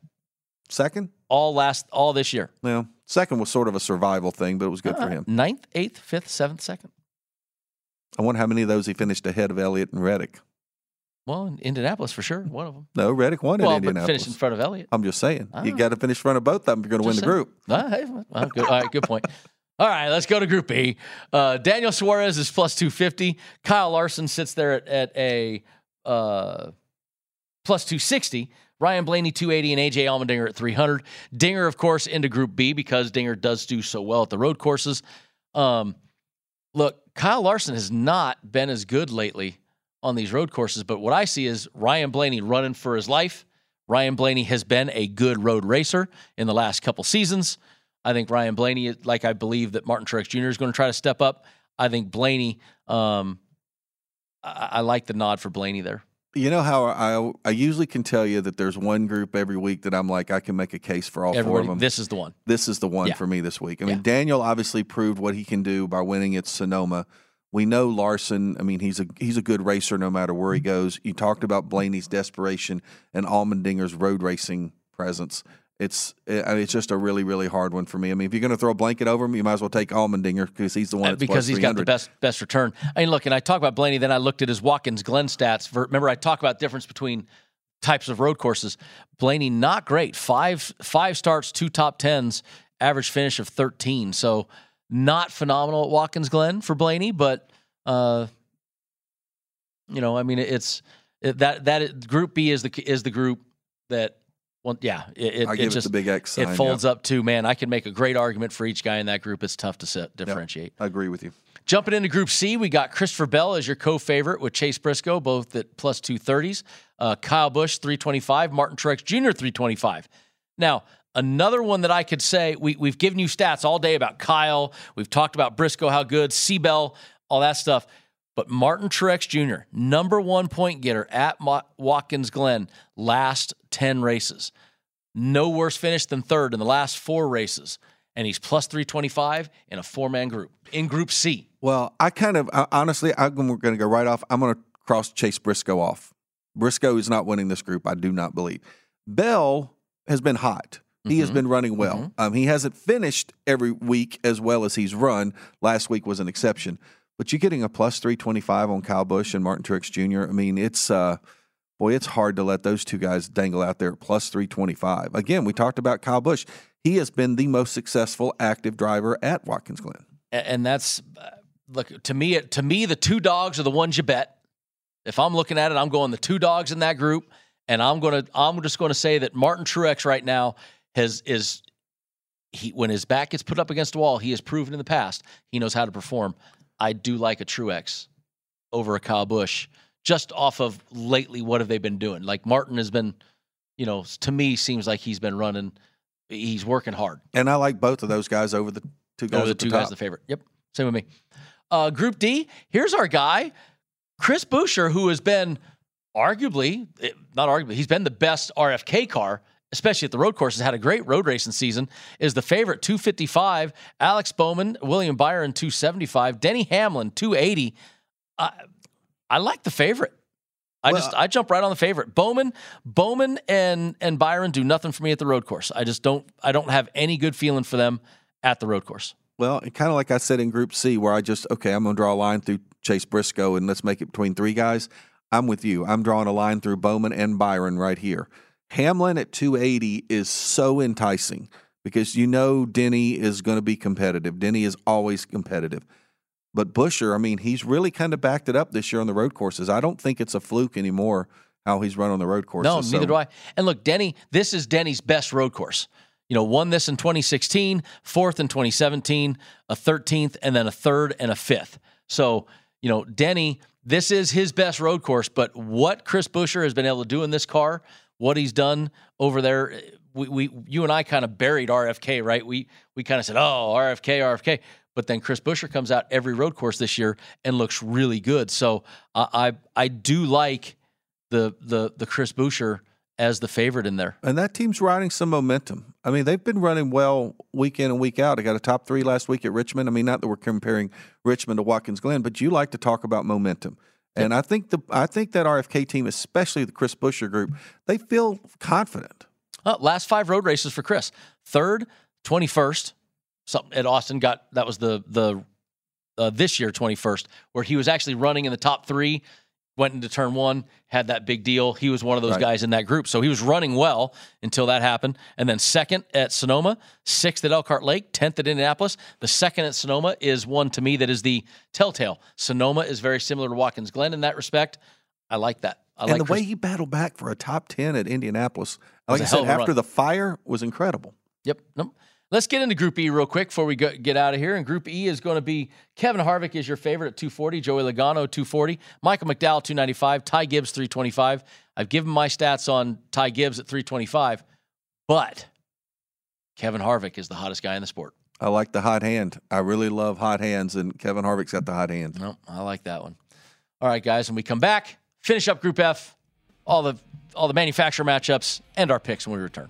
Second, all last, all this year. well, second was sort of a survival thing, but it was good Uh, for him. Ninth, eighth, fifth, seventh, second. I wonder how many of those he finished ahead of Elliott and Reddick. Well, in Indianapolis for sure, one of them. No, Reddick won Well, in but Indianapolis. finished in front of Elliott. I'm just saying, you Ah. got to finish in front of both of them if you're going to win the group. Ah, hey, well, good. All right, good point. All right, let's go to Group B. Uh, Daniel Suarez is plus 250. Kyle Larson sits there at, at a uh, plus 260. Ryan Blaney 280 and AJ Allmendinger at 300. Dinger, of course, into Group B because Dinger does do so well at the road courses. Um, look, Kyle Larson has not been as good lately on these road courses, but what I see is Ryan Blaney running for his life. Ryan Blaney has been a good road racer in the last couple seasons. I think Ryan Blaney, like I believe that Martin Truex Jr. is going to try to step up. I think Blaney, um, I, I like the nod for Blaney there. You know how I I usually can tell you that there's one group every week that I'm like I can make a case for all four of them. this is the one. this is the one Yeah. for me this week. I mean, Daniel obviously proved what he can do by winning at Sonoma. We know Larson. I mean, he's a he's a good racer no matter where he goes. You talked about Blaney's desperation and Allmendinger's road racing presence. It's I mean, it's just a really really hard one for me. I mean, if you're going to throw a blanket over him, you might as well take Allmendinger because he's the one Uh, that's because he's got the best best return. I mean, look, and I talk about Blaney, then I looked at his Watkins Glen stats. Remember, I talk about difference between types of road courses. Blaney not great. Five five starts, two top tens, average finish of thirteen. So not phenomenal at Watkins Glen for Blaney, but uh, you know, I mean, it's it, that that Group B is the is the group that. Well, yeah, it, it, I it just the big X sign, it yeah. folds up to man. I can make a great argument for each guy in that group. It's tough to set, differentiate. I agree with you. Jumping into Group C, we got Christopher Bell as your co-favorite with Chase Briscoe, both at plus two thirties. Uh, Kyle Busch three twenty five, Martin Truex Jr. three twenty five. Now another one that I could say we we've given you stats all day about Kyle. We've talked about Briscoe, how good, C. Bell, all that stuff. But Martin Truex Jr., number one point getter at Watkins Glen, last 10 races. No worse finish than third in the last four races. And he's plus 325 in a four man group in Group C. Well, I kind of I, honestly, I'm going to go right off. I'm going to cross Chase Briscoe off. Briscoe is not winning this group. I do not believe. Bell has been hot. He has Mhm. been running well. Um, he hasn't finished every week as well as he's run. Last week was an exception. But you're getting a plus 325 on Kyle Busch and Martin Truex Jr. I mean, it's uh, boy, it's hard to let those two guys dangle out there at plus 325. Again, we talked about Kyle Busch. He has been the most successful active driver at Watkins Glen. And that's uh, look to me. To me, the two dogs are the ones you bet. If I'm looking at it, I'm going the two dogs in that group, and I'm gonna. I'm just going to say that Martin Truex right now has is he when his back gets put up against the wall, he has proven in the past he knows how to perform. I do like a Truex over a Kyle Busch just off of lately. What have they been doing? Like Martin has been, you know, to me seems like he's been running. He's working hard. And I like both of those guys over the two guys Over the the two top. guys, the favorite. Yep, same with me. Uh, Group D. Here's our guy, Chris Buescher, who has been arguably, eh, not arguably, he's been the best RFK car, especially at the road courses. Had a great road racing season. Is the favorite 255. Alex Bowman, William Byron 275. Denny Hamlin 280. I, I like the favorite. I Well, just I jump right on the favorite. Bowman, Bowman and and Byron do nothing for me at the road course. I just don't I don't have any good feeling for them at the road course. Well, kind of like I said in Group C, where I just okay, I'm going to draw a line through Chase Briscoe and let's make it between three guys. I'm with you. I'm drawing a line through Bowman and Byron right here. Hamlin at 280 is so enticing because you know Denny is going to be competitive. Denny is always competitive. But Buescher, I mean, he's really kind of backed it up this year on the road courses. I don't think it's a fluke anymore how he's run on the road courses. No, neither So- do I. And look, Denny, this is Denny's best road course. You know, won this in 2016, fourth in 2017, a 13th, and then a third and a fifth. So, you know, Denny, this is his best road course. But what Chris Buescher has been able to do in this car, what he's done over there, we, we you and I kind of buried RFK, right? We we kind of said, oh, RFK, RFK. But then Chris Buescher comes out every road course this year and looks really good. So I I, do like the the the Chris Buescher as the favorite in there. And that team's riding some momentum. I mean, they've been running well week in and week out. I got a top three last week at Richmond. I mean, not that we're comparing Richmond to Watkins Glen, but you like to talk about momentum. And I think the I think that RFK team, especially the Chris Buescher group, they feel confident. Uh, last five road races for Chris: third, twenty first. Something at Austin got that was the the uh, this year twenty first, where he was actually running in the top three. Went into turn one, had that big deal. He was one of those Right. guys in that group, so he was running well until that happened. And then second at Sonoma, sixth at Elkhart Lake, tenth at Indianapolis. The second at Sonoma is one to me that is the telltale. Sonoma is very similar to Watkins Glen in that respect. I like that. I and like the Chris- way he battled back for a top ten at Indianapolis, like I said, after run. the fire was incredible. Yep. Nope. Let's get into Group E real quick before we go, get out of here. And Group E is going to be Kevin Harvick is your favorite at 240, Joey Logano 240, Michael McDowell 295, Ty Gibbs 325. I've given my stats on Ty Gibbs at 325, but Kevin Harvick is the hottest guy in the sport. I like the hot hand. I really love hot hands, and Kevin Harvick's got the hot hand. No, I like that one. All right, guys, when we come back, finish up Group F, all the all the manufacturer matchups, and our picks when we return.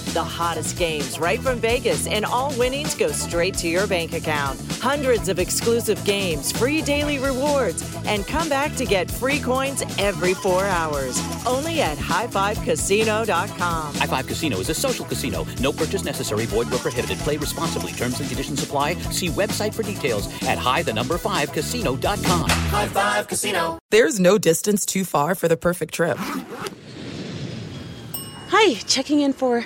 The hottest games right from Vegas, and all winnings go straight to your bank account. Hundreds of exclusive games, free daily rewards, and come back to get free coins every four hours. Only at highfivecasino.com. High Five Casino is a social casino. No purchase necessary. Void where prohibited. Play responsibly. Terms and conditions apply. See website for details at high the number five casino.com. High Five Casino. There's no distance too far for the perfect trip Hi, checking in for.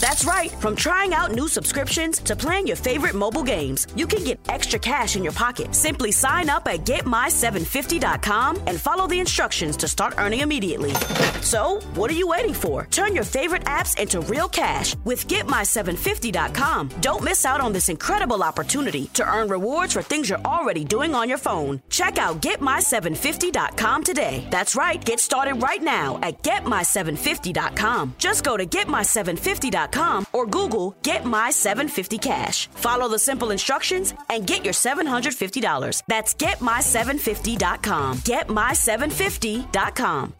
That's right. From trying out new subscriptions to playing your favorite mobile games, you can get extra cash in your pocket. Simply sign up at getmy750.com and follow the instructions to start earning immediately. So, what are you waiting for? Turn your favorite apps into real cash with getmy750.com. Don't miss out on this incredible opportunity to earn rewards for things you're already doing on your phone. Check out getmy750.com today. That's right. Get started right now at getmy750.com. Just go to getmy750.com or Google Get My 750 Cash. Follow the simple instructions and get your $750. That's getmy750.com. Getmy750.com.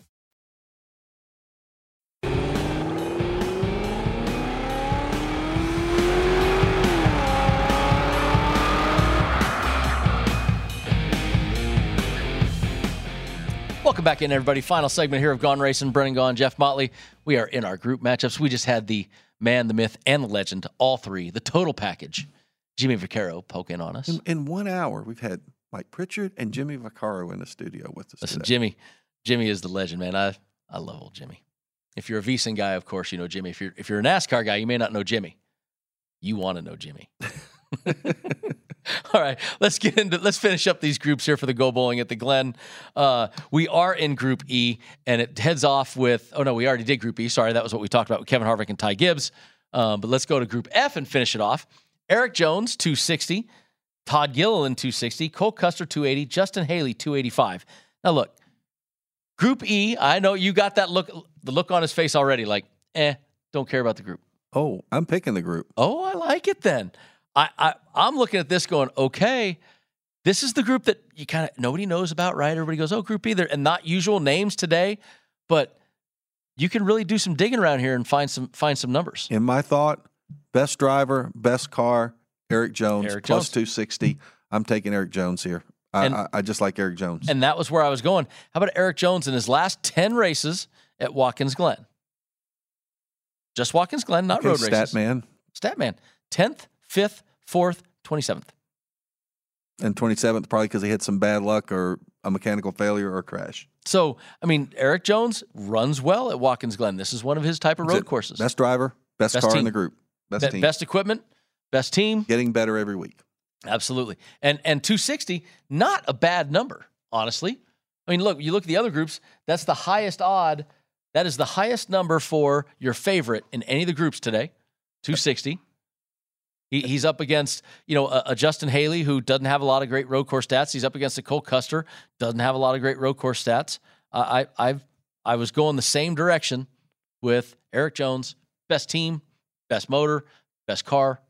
Welcome back in, everybody. Final segment here of Gone Racing. Brendan Gaughan, Jeff Motley. We are in our group matchups. We just had the man, the myth, and the legend, all three, the total package. Jimmy Vaccaro poking on us. In, in one hour, we've had Mike Pritchard and Jimmy Vaccaro in the studio with us. Listen, today. Jimmy, Jimmy is the legend, man. I I love old Jimmy. If you're a VSiN guy, of course you know Jimmy. If you're if you're a NASCAR guy, you may not know Jimmy. You want to know Jimmy. All right, let's get into let's finish up these groups here for the Go Bowling at the Glen. Uh, we are in Group E, and it heads off with. Oh no, we already did Group E. Sorry, that was what we talked about with Kevin Harvick and Ty Gibbs. Um, but let's go to Group F and finish it off. Erik Jones, 260. Todd Gilliland, 260. Cole Custer, 280. Justin Haley, 285. Now look, Group E. I know you got that look, the look on his face already. Like, eh, don't care about the group. Oh, I'm picking the group. Oh, I like it then. I, I I'm looking at this going, okay, this is the group that you kind of nobody knows about, right? Everybody goes, oh, Group E, there and not usual names today, but you can really do some digging around here and find some find some numbers. In my thought, best driver, best car, Erik Jones, Erik Jones. 260. I'm taking Erik Jones here. I, And- I, I just like Erik Jones. And that was where I was going. How about Erik Jones in his last 10 races at Watkins Glen? Just Watkins Glen, not Okay, road stat races. man. Statman. 10th, 5th, 4th, 27th. And 27th, probably because he had some bad luck or a mechanical failure or crash. So, I mean, Erik Jones runs well at Watkins Glen. This is one of his type of road it. courses. Best driver, best, Best car team. in the group. Best Be- team. best equipment, best team. Getting better every week. Absolutely. And and 260, not a bad number, honestly. I mean, look, you look at the other groups, that's the highest odd. That is the highest number for your favorite in any of the groups today. 260. He, he's up against, you know, a, a Justin Haley who doesn't have a lot of great road course stats. He's up against a Cole Custer, doesn't have a lot of great road course stats. Uh, I I've I was going the same direction with Erik Jones, best team, best motor, best car,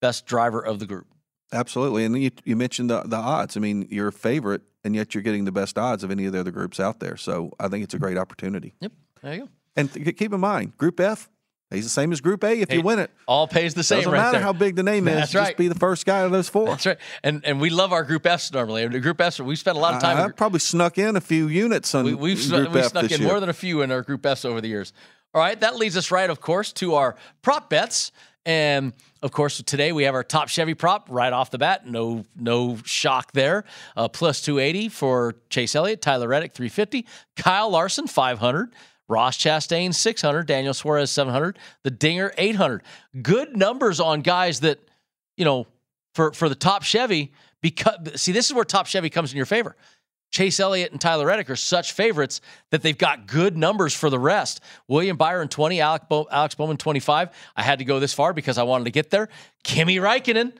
best driver of the group. Absolutely. And you, you mentioned the, the odds. I mean, you're favorite, and yet you're getting the best odds of any of the other groups out there. So I think it's a great opportunity. Yep. There you go. And th- keep in mind, Group F, he's the same as Group A if Hey, you win it. All pays the same Doesn't right matter there. how big the name is. That's just be the first guy of those four. That's right. And and we love our Group Fs normally. The Group Fs, we spent a lot of time. I, I probably snuck in a few units on. We, we've Group we F snuck in year. more than a few in our Group Fs over the years. All right, that leads us right, of course, to our prop bets. And of course, today we have our top Chevy prop right off the bat. No, no shock there. Uh, plus 280 for Chase Elliott, Tyler Reddick 350, Kyle Larson 500, Ross Chastain 600, Daniel Suarez 700, the Dinger 800. Good numbers on guys that you know for for the top Chevy. Because see, this is where top Chevy comes in your favor. Chase Elliott and Tyler Reddick are such favorites that they've got good numbers for the rest. William Byron 20, Alex, Bo- Alex Bowman 25. I had to go this far because I wanted to get there. Kimi Räikkönen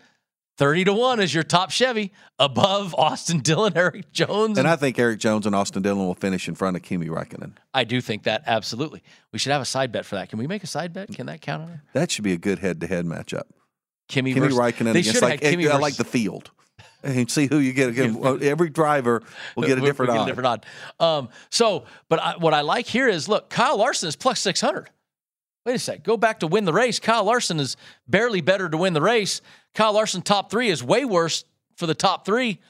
30 to 1 is your top Chevy above Austin Dillon, Erik Jones. And I think Erik Jones and Austin Dillon will finish in front of Kimi Räikkönen. I do think that absolutely. We should have a side bet for that. Can we make a side bet? Can that count on there? That should be a good head-to-head matchup. Kimi, Kimi versus, Räikkönen they against should have like Kimi I versus- like the field. And see who you get. Again, every driver will get a different odd. Different odd. Um, so, but I, what I like here is look, Kyle Larson is plus 600. Wait a sec. Go back to win the race. Kyle Larson is barely better to win the race. Kyle Larson top three is way worse for the top three.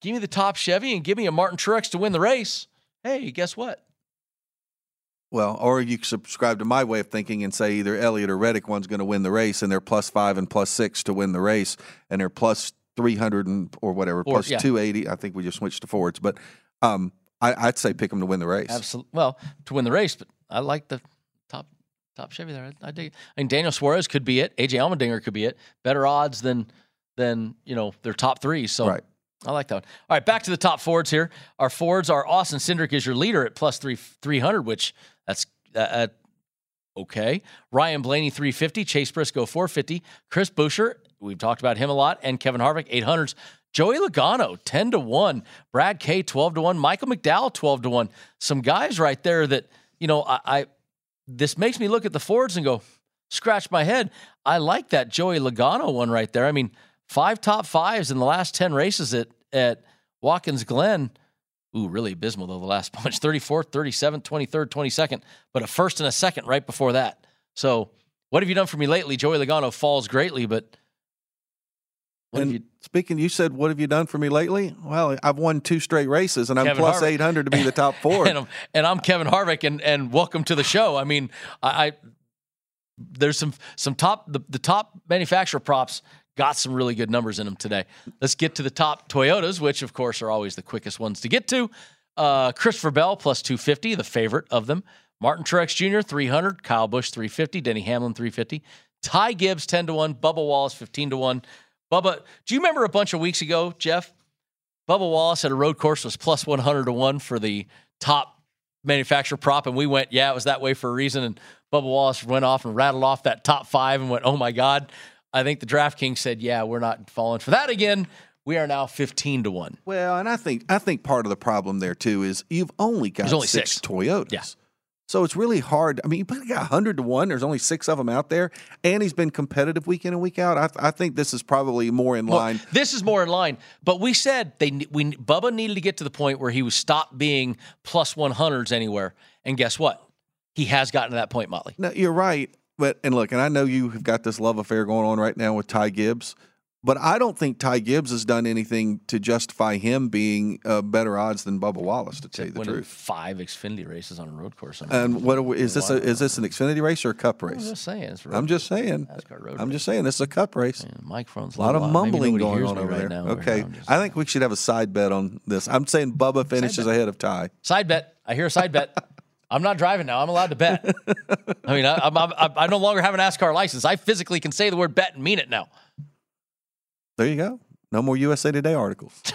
Give me the top Chevy and give me a Martin Truex to win the race. Hey, guess what? Well, or you can subscribe to my way of thinking and say either Elliott or Reddick one's going to win the race, and they're plus five and plus six to win the race, and they're plus three hundred and or whatever, Or- plus yeah. two eighty. I think we just switched to forwards, but um, I, I'd say pick them to win the race. Absolutely. Well, to win the race, but I like the top Chevy there. I, I dig. It. I mean, Daniel Suarez could be it. AJ Allmendinger could be it. Better odds than than you know their top three. So Right. I like that one. All right, back to the top Fords here. Our Fords are Austin Cindric is your leader at plus three three hundred, which that's uh, uh, okay. Ryan Blaney three fifty, Chase Briscoe four fifty, Chris Buescher we've talked about him a lot, and Kevin Harvick eight hundreds. Joey Logano ten to one, Brad K twelve to one, Michael McDowell twelve to one. Some guys right there that you know I, I this makes me look at the Fords and go scratch my head. I like that Joey Logano one right there. I mean, five top fives in the last 10 races at, at Watkins Glen. Ooh, really abysmal though, the last bunch 34th, 37th, 23rd, 22nd, but a first and a second right before that. So, what have you done for me lately? Joey Logano falls greatly, but and speaking, you said, "What have you done for me lately?" Well, I've won two straight races, and I'm Kevin plus Harvick. eight hundred to be the top four. and, I'm, and I'm Kevin Harvick, and and welcome to the show. I mean, I, I there's some some top the, the top manufacturer props got some really good numbers in them today. Let's get to the top Toyotas, which of course are always the quickest ones to get to. Uh, Christopher Bell plus 250, the favorite of them. Martin Truex Jr. 300, Kyle Busch 350, Denny Hamlin 350, Ty Gibbs 10 to 1, Bubba Wallace 15 to 1. Bubba, do you remember a bunch of weeks ago, Jeff? Bubba Wallace at a road course was plus 100 to 1 for the top manufacturer prop. And we went, yeah, it was that way for a reason. And Bubba Wallace went off and rattled off that top five and went, oh my God. I think the DraftKings said, yeah, we're not falling for that again. We are now 15 to 1. Well, and I think I think part of the problem there too is you've only got only six, six. Toyotas. Yeah. So it's really hard. I mean, you probably got hundred to one. There's only six of them out there, and he's been competitive week in and week out. I, I think this is probably more in Well, line. this is more in line, but we said they we Bubba needed to get to the point where he was stopped being plus 100s anywhere. And guess what? He has gotten to that point, Motley. No, you're right. But and look, and I know you have got this love affair going on right now with Ty Gibbs, but I don't think Ty Gibbs has done anything to justify him being uh, better odds than Bubba Wallace. To tell you the truth. five Xfinity races on a road course. And what are we, is this? A, is this an Xfinity race or a Cup race? I'm just saying. I'm just saying. I'm just saying this is a Cup race. microphone's A lot of. Mumbling going on over right there. now. okay, I think we should have a side bet on this. I'm saying Bubba finishes ahead of Ty. Side bet. I hear a side bet. I'm not driving now. I'm allowed to bet. I mean, I, I'm, I'm, I no longer have an NASCAR license. I physically can say the word bet and mean it now. There you go. No more USA Today articles.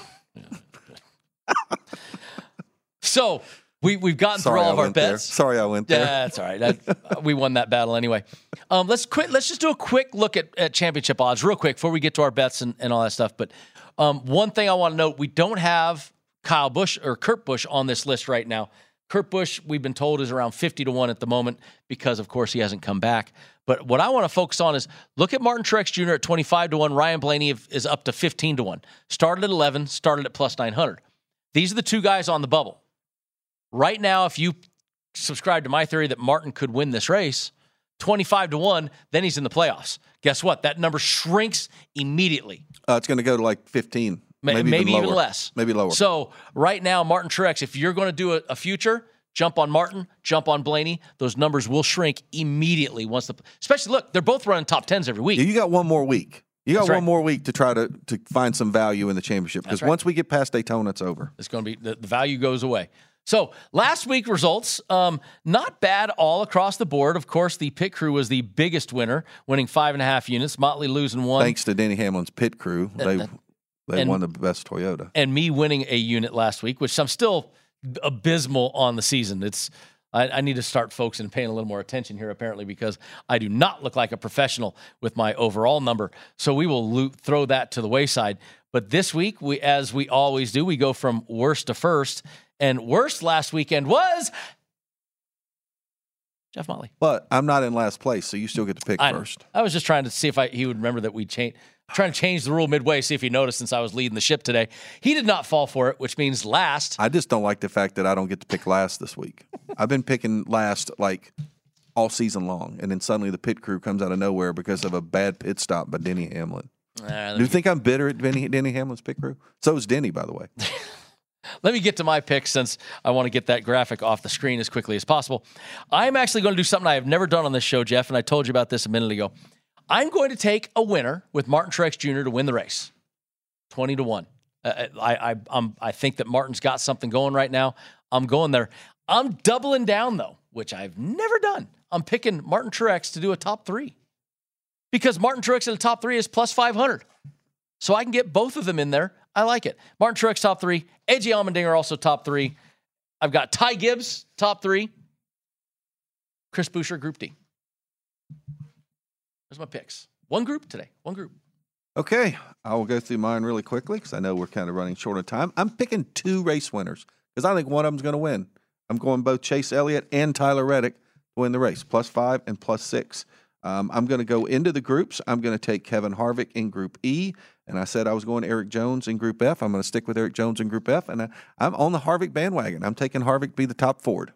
So we we've gotten Sorry through all I of our went there. bets. Sorry I went there. Yeah, that's all right. That, we won that battle anyway. Um, let's quit. Let's just do a quick look at, at championship odds, real quick, before we get to our bets and, and all that stuff. But um, one thing I want to note: we don't have Kyle Busch or Kurt Busch on this list right now. Kurt Busch, we've been told, is around fifty to one at the moment because, of course, he hasn't come back. But what I want to focus on is look at Martin Truex Jr. at twenty five to one. Ryan Blaney is up to fifteen to one. Started at eleven. Started at plus nine hundred. These are the two guys on the bubble. Right now, if you subscribe to my theory that Martin could win this race, 25 to 1, then he's in the playoffs. Guess what? That number shrinks immediately. Uh, it's going to go to like 15, maybe, maybe, even, even, less. Maybe lower. So, right now, Martin Truex, if you're going to do a, a future, jump on Martin, jump on Blaney. Those numbers will shrink immediately once the, especially look, they're both running top 10s every week. you got one more week. You got That's one right. more week to try to to find some value in the championship because right. once we get past Daytona, it's over. It's going to be the, the value goes away. So last week results, um, not bad all across the board. Of course, the pit crew was the biggest winner, winning five and a half units. Motley losing one, Thanks to Denny Hamlin's pit crew, they uh, they and- won the best Toyota. and me winning a unit last week, which I'm still abysmal on the season. It's I, I need to start focusing and paying a little more attention here, apparently, because I do not look like a professional with my overall number. So we will lo- throw that to the wayside. But this week, we as we always do, we go from worst to first. And worst last weekend was Jeff Motley. But I'm not in last place, so you still get to pick I first. I was just trying to see if I, he would remember that we changed. Trying to change the rule midway, see if he noticed since I was leading the ship today. He did not fall for it, which means last. I just don't like the fact that I don't get to pick last this week. I've been picking last like all season long, and then suddenly the pit crew comes out of nowhere because of a bad pit stop by Denny Hamlin. Uh, Do you think I'm bitter at Denny, Denny Hamlin's pit crew? So is Denny, by the way. Let me get to my pick since I want to get that graphic off the screen as quickly as possible. I'm actually going to do something I have never done on this show, Jeff, and I told you about this a minute ago. I'm going to take a winner with Martin Truex Jr. to win the race, twenty to one. Uh, I I I'm, I think that Martin's got something going right now. I'm going there. I'm doubling down though, which I've never done. I'm picking Martin Truex to do a top three because Martin Truex in the top three is plus five hundred. So I can get both of them in there. I like it. Martin Truex top three. AJ Allmendinger also top three. I've got Ty Gibbs top three. Chris Buescher Group D. There's my picks. One group today. One group. Okay, I will go through mine really quickly because I know we're kind of running short of time. I'm picking two race winners because I think one of them's going to win. I'm going both Chase Elliott and Tyler Reddick to win the race, plus five and plus six. Um, I'm going to go into the groups. I'm going to take Kevin Harvick in Group E, and I said I was going Erik Jones in Group F. I'm going to stick with Erik Jones in Group F, and I, I'm on the Harvick bandwagon. I'm taking Harvick to be the top Ford.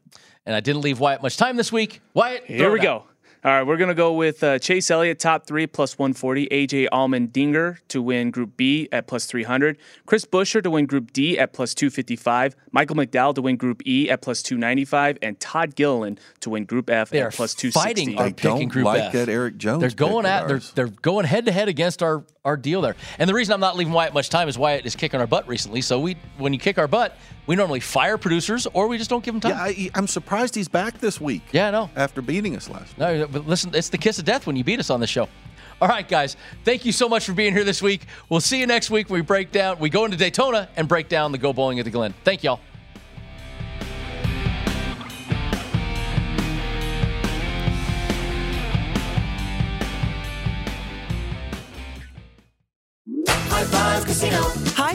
And I didn't leave Wyatt much time this week. Wyatt, Here we it out. Go. All right, we're going to go with uh, Chase Elliott, top three, plus 140. AJ Allmendinger to win Group B at plus 300. Chris Buescher to win Group D at plus 255. Michael McDowell to win Group E at plus 295. And Todd Gilliland to win Group F They at are plus 260. fighting our pick in don't Group like F. that Erik Jones They're going at they're they're going head to head against our our deal there. And the reason I'm not leaving Wyatt much time is Wyatt is kicking our butt recently. So we when you kick our butt, we normally fire producers or we just don't give them time. Yeah, I, I'm surprised he's back this week. Yeah, I know. After beating us last. No, but listen, it's the kiss of death when you beat us on the show. All right, guys, thank you so much for being here this week. We'll see you next week. We break down, we go into Daytona and break down the Go Bowling at the Glen. Thank y'all.